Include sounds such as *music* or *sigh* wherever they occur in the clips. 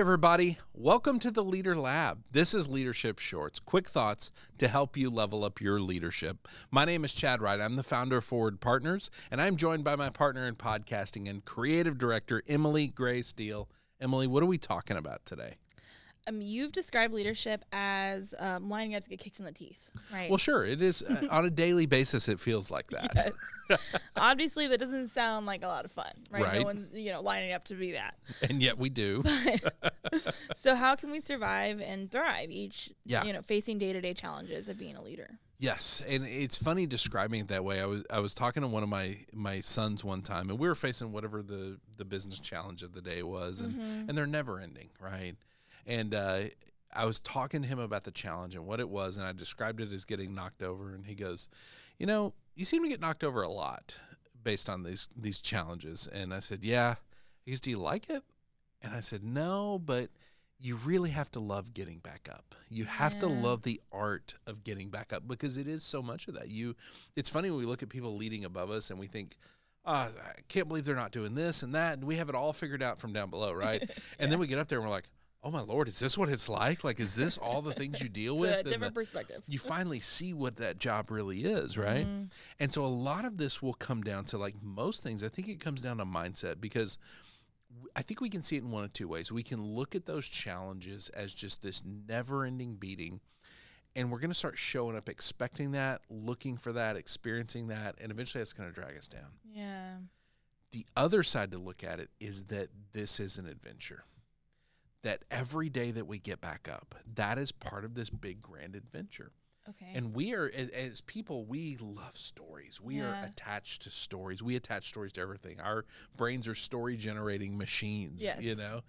everybody. Welcome to the Leader Lab. This is Leadership Shorts, quick thoughts to help you level up your leadership. My name is Chad Wright. I'm the founder of Forward Partners, and I'm joined by my partner in podcasting and creative director, Emily Gray Steele. Emily, what are we talking about today? Um, you've described leadership as um, lining up to get kicked in the teeth, right? Well, sure. It is uh, on a daily basis. It feels like that. *laughs* Yes. Obviously, that doesn't sound like a lot of fun, right? Right. No one's you know lining up to be that. And yet we do. *laughs* So how can we survive and thrive each, Yeah. you know, facing day to day challenges of being a leader? Yes, and it's funny describing it that way. I was I was talking to one of my my sons one time, and we were facing whatever the the business challenge of the day was, and and they're never ending, right? And uh, I was talking to him about the challenge and what it was, and I described it as getting knocked over, and he goes, "You know, you seem to get knocked over a lot based on these these challenges." And I said, "Yeah." He goes, "Do you like it?" And I said, "No, but." You really have to love getting back up. You have to love the art of getting back up because it is so much of that. You, it's funny when we look at people leading above us and we think, "Ah, I can't believe they're not doing this and that, and we have it all figured out from down below, right? *laughs* And then we get up there and we're like, "Oh my lord, is this what it's like? Like, is this all the things you *laughs* deal with?" a And the- different perspective. you finally see what that job really is, right? Mm-hmm. And so a lot of this will come down to like most things. I think it comes down to mindset because I think we can see it in one of two ways. We can look at those challenges as just this never-ending beating and we're going to start showing up expecting that, looking for that, experiencing that, and eventually that's going to drag us down. Yeah. The other side to look at it is that this is an adventure. That every day that we get back up, that is part of this big grand adventure. Okay. And we are, as, as people, we love stories. We are attached to stories. We attach stories to everything. Our brains are story generating machines, Yes. you know?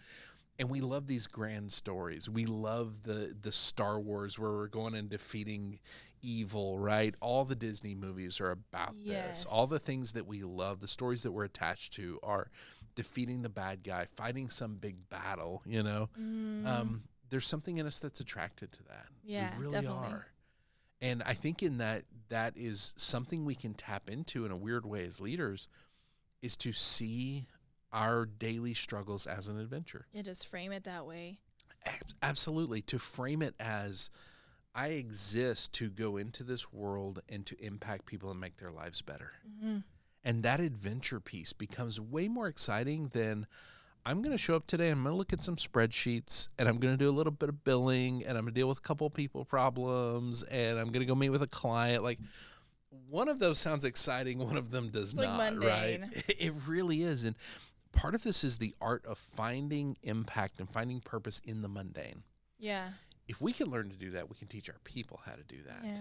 And we love these grand stories. We love the, the Star Wars where we're going and defeating evil, right? All the Disney movies are about Yes. this. All the things that we love, the stories that we're attached to are defeating the bad guy, fighting some big battle, you know? Um, there's something in us that's attracted to that. Yeah, we really definitely. are. And I think in that that is something we can tap into in a weird way as leaders is to see our daily struggles as an adventure. yeah, just frame it that way. Absolutely. To frame it as I exist to go into this world and to impact people and make their lives better. Mm-hmm. And that adventure piece becomes way more exciting than I'm going to show up today. I'm going to look at some spreadsheets and I'm going to do a little bit of billing and I'm going to deal with a couple people problems and I'm going to go meet with a client. Like one of those sounds exciting, *laughs* one of them does like not, mundane. right? *laughs* It really is. And part of this is the art of finding impact and finding purpose in the mundane. Yeah. If we can learn to do that, we can teach our people how to do that Yeah.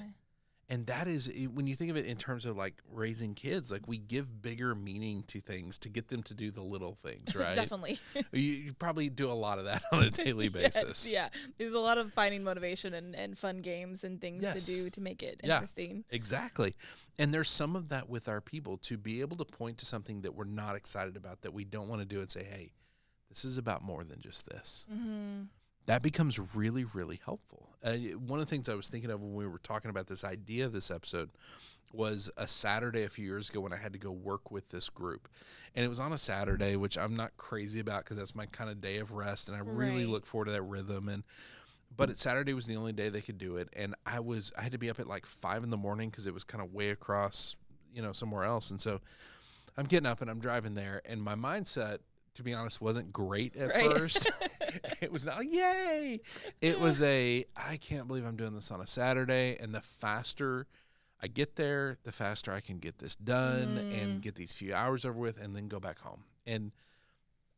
And that is when you think of it in terms of like raising kids like we give bigger meaning to things to get them to do the little things *laughs* right Definitely. *laughs* you, you probably do a lot of that on a *laughs* daily basis Yes, yeah. There's a lot of finding motivation and, and fun games and things Yes. to do to make it Yeah. interesting. exactly and there's some of that with our people to be able to point to something that we're not excited about that we don't want to do and say hey this is about more than just this Mm-hmm. That becomes really really helpful. Uh, one of the things i was thinking of when we were talking about this idea of this episode was a saturday a few years ago when i had to go work with this group. And it was on a saturday which i'm not crazy about because that's my kind of day of rest and i really Right. look forward to that rhythm. And but it, saturday was the only day they could do it and i was i had to be up at like five in the morning because it was kind of way across you know somewhere else. And so i'm getting up and i'm driving there and my mindset to be honest wasn't great at Right. first *laughs* *laughs* it was not like, yay. It was a I can't believe I'm doing this on a Saturday. And the faster I get there, the faster I can get this done and mm. get these few hours over with and then go back home. And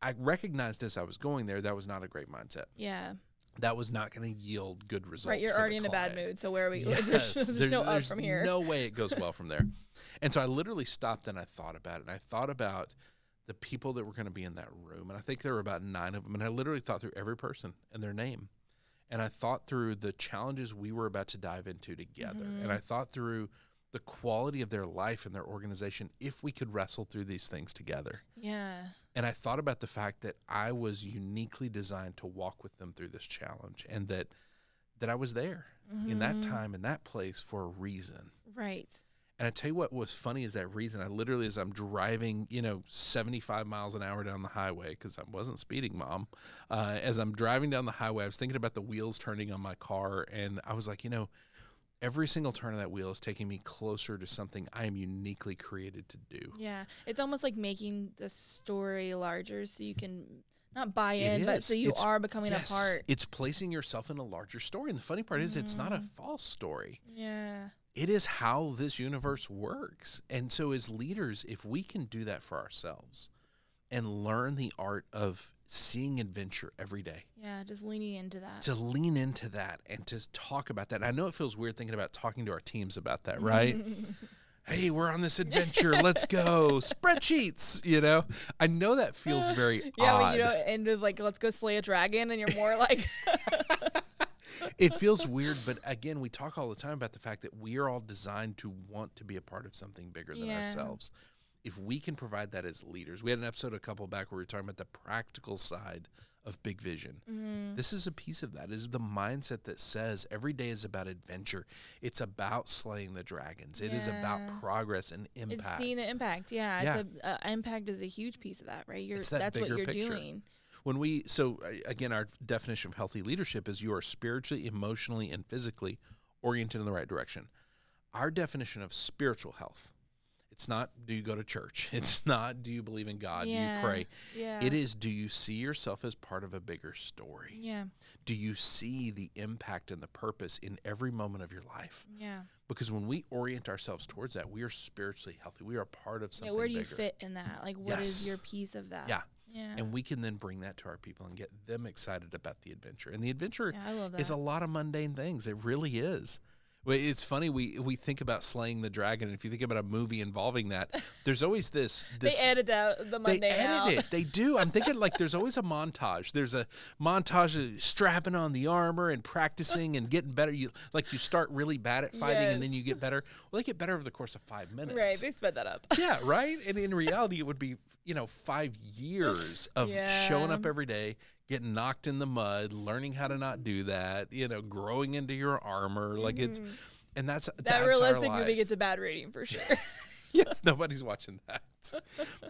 I recognized as I was going there that was not a great mindset. Yeah. That was not going to yield good results. Right. You're already in a bad mood. So where are we? *laughs* Yes, *laughs* there's, there's there- no up there's from here. No way it goes well from there. And so I literally stopped and I thought about it. And I thought about the people that were going to be in that room. And I think there were about nine of them. And I literally thought through every person and their name. And I thought through the challenges we were about to dive into together. And mm-hmm. I thought through the quality of their life and their organization if we could wrestle through these things together. yeah. And I thought about the fact that I was uniquely designed to walk with them through this challenge and that that I was there in that mm-hmm. time in that place for a reason. Right. And I tell you what was funny is that reason. I literally, as I'm driving, you know, 75 miles an hour down the highway, because I wasn't speeding, mom. Uh, as I'm driving down the highway, I was thinking about the wheels turning on my car. And I was like, you know, every single turn of that wheel is taking me closer to something I am uniquely created to do. Yeah, it's almost like making the story larger so you can not buy in, but so you It's- are becoming Yes, a part. It's placing yourself in a larger story. And the funny part is, it's not a Mhm. false story. Yeah. It is how this universe works. And so, as leaders, if we can do that for ourselves and learn the art of seeing adventure every day, Yeah, just leaning into that. to lean into that and to talk about that. And I know it feels weird thinking about talking to our teams about that, *laughs* right? hey, we're on this adventure. Let's go. Spreadsheets, you know? I know that feels very *laughs* yeah, odd. when you know, end of like, let's go slay a dragon, and you're more like, *laughs* it feels weird, but again, we talk all the time about the fact that we are all designed to want to be a part of something bigger than Yeah. ourselves. If we can provide that as leaders, we had an episode a couple back where we were talking about the practical side of big vision. mm, This is a piece of that. It is the mindset that says every day is about adventure. It's about slaying the dragons. It is about progress and it's impact. seeing the impact. Yeah, Yeah. it's a uh, impact is a huge piece of that, right? You're It's that that's what you're picture. doing. When we so uh, again our definition of healthy leadership is you are spiritually emotionally and physically oriented in the right direction our definition of spiritual health it's not do you go to church *laughs* it's not do you believe in god do you pray Yeah. it is do you see yourself as part of a bigger story Yeah. do you see the impact and the purpose in every moment of your life Yeah. because when we orient ourselves towards that we are spiritually healthy we are part of Yeah. something Where do you fit in that? Like, what is Yes. your piece of that? Yeah. Yeah. and we can then bring that to our people and get them excited about the adventure and the adventure yeah, I love that. is a lot of mundane things. It really is. Well, It's funny we we think about slaying the dragon, and if you think about a movie involving that, *laughs* there's always this. they this edit out the they edit out. it. They do. I'm thinking like there's always a montage. There's a montage of strapping on the armor and practicing and getting better. You like you start really bad at fighting and then you get better. Well, they get better over the course of five minutes. Right. They sped that up. Yeah, right. *laughs* And in reality, it would be you know five years of showing up every day, getting knocked in the mud, learning how to not do that. You know, growing into your armor. Like it's, and that's Mm-hmm. That that's realistic movie gets a bad rating for sure. *laughs* yes, nobody's watching that.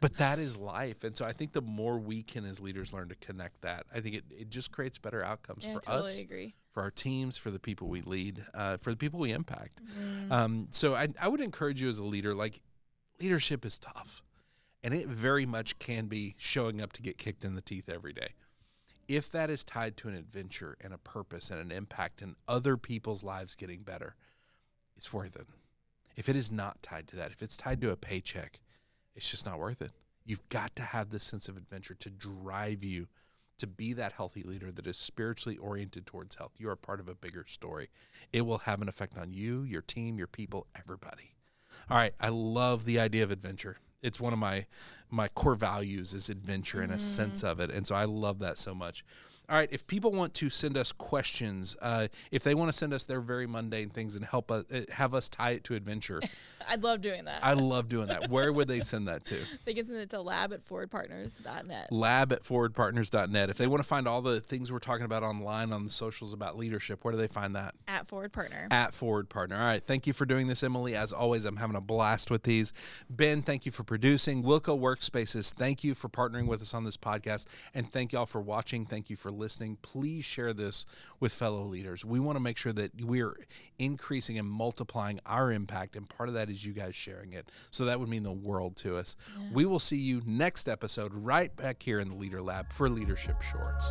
but that is life, and so I think the more we can as leaders learn to connect that, I think it, it just creates better outcomes yeah, for totally us agree. for our teams, for the people we lead, uh, for the people we impact. Mm. Um, so I, I would encourage you as a leader, like leadership is tough, and it very much can be showing up to get kicked in the teeth every day. If that is tied to an adventure and a purpose and an impact and other people's lives getting better, it's worth it. If it is not tied to that, if it's tied to a paycheck, it's just not worth it. You've got to have this sense of adventure to drive you to be that healthy leader that is spiritually oriented towards health. You are part of a bigger story. It will have an effect on you, your team, your people, everybody. All right, I love the idea of adventure. It's one of my my core values is adventure and a sense mm-hmm. of it, and so I love that so much. All right, if people want to send us questions, uh, if they want to send us their very mundane things and help us uh, have us tie it to adventure, *laughs* I'd love doing that. I love doing that. Where would they send that to? *laughs* they can send it to lab at forwardpartners.net. Lab at forwardpartners.net. If they want to find all the things we're talking about online on the socials about leadership, where do they find that? At Forward Partner. at Forward Partner. All right. Thank you for doing this, Emily. As always, I'm having a blast with these. Ben, thank you for producing. Wilco Workspaces, thank you for partnering with us on this podcast. And thank y'all for watching. Thank you for listening. Listening, please share this with fellow leaders. We want to make sure that we're increasing and multiplying our impact. And part of that is you guys sharing it. So that would mean the world to us. We will see you next episode right back here in the Leader Lab for Leadership Shorts.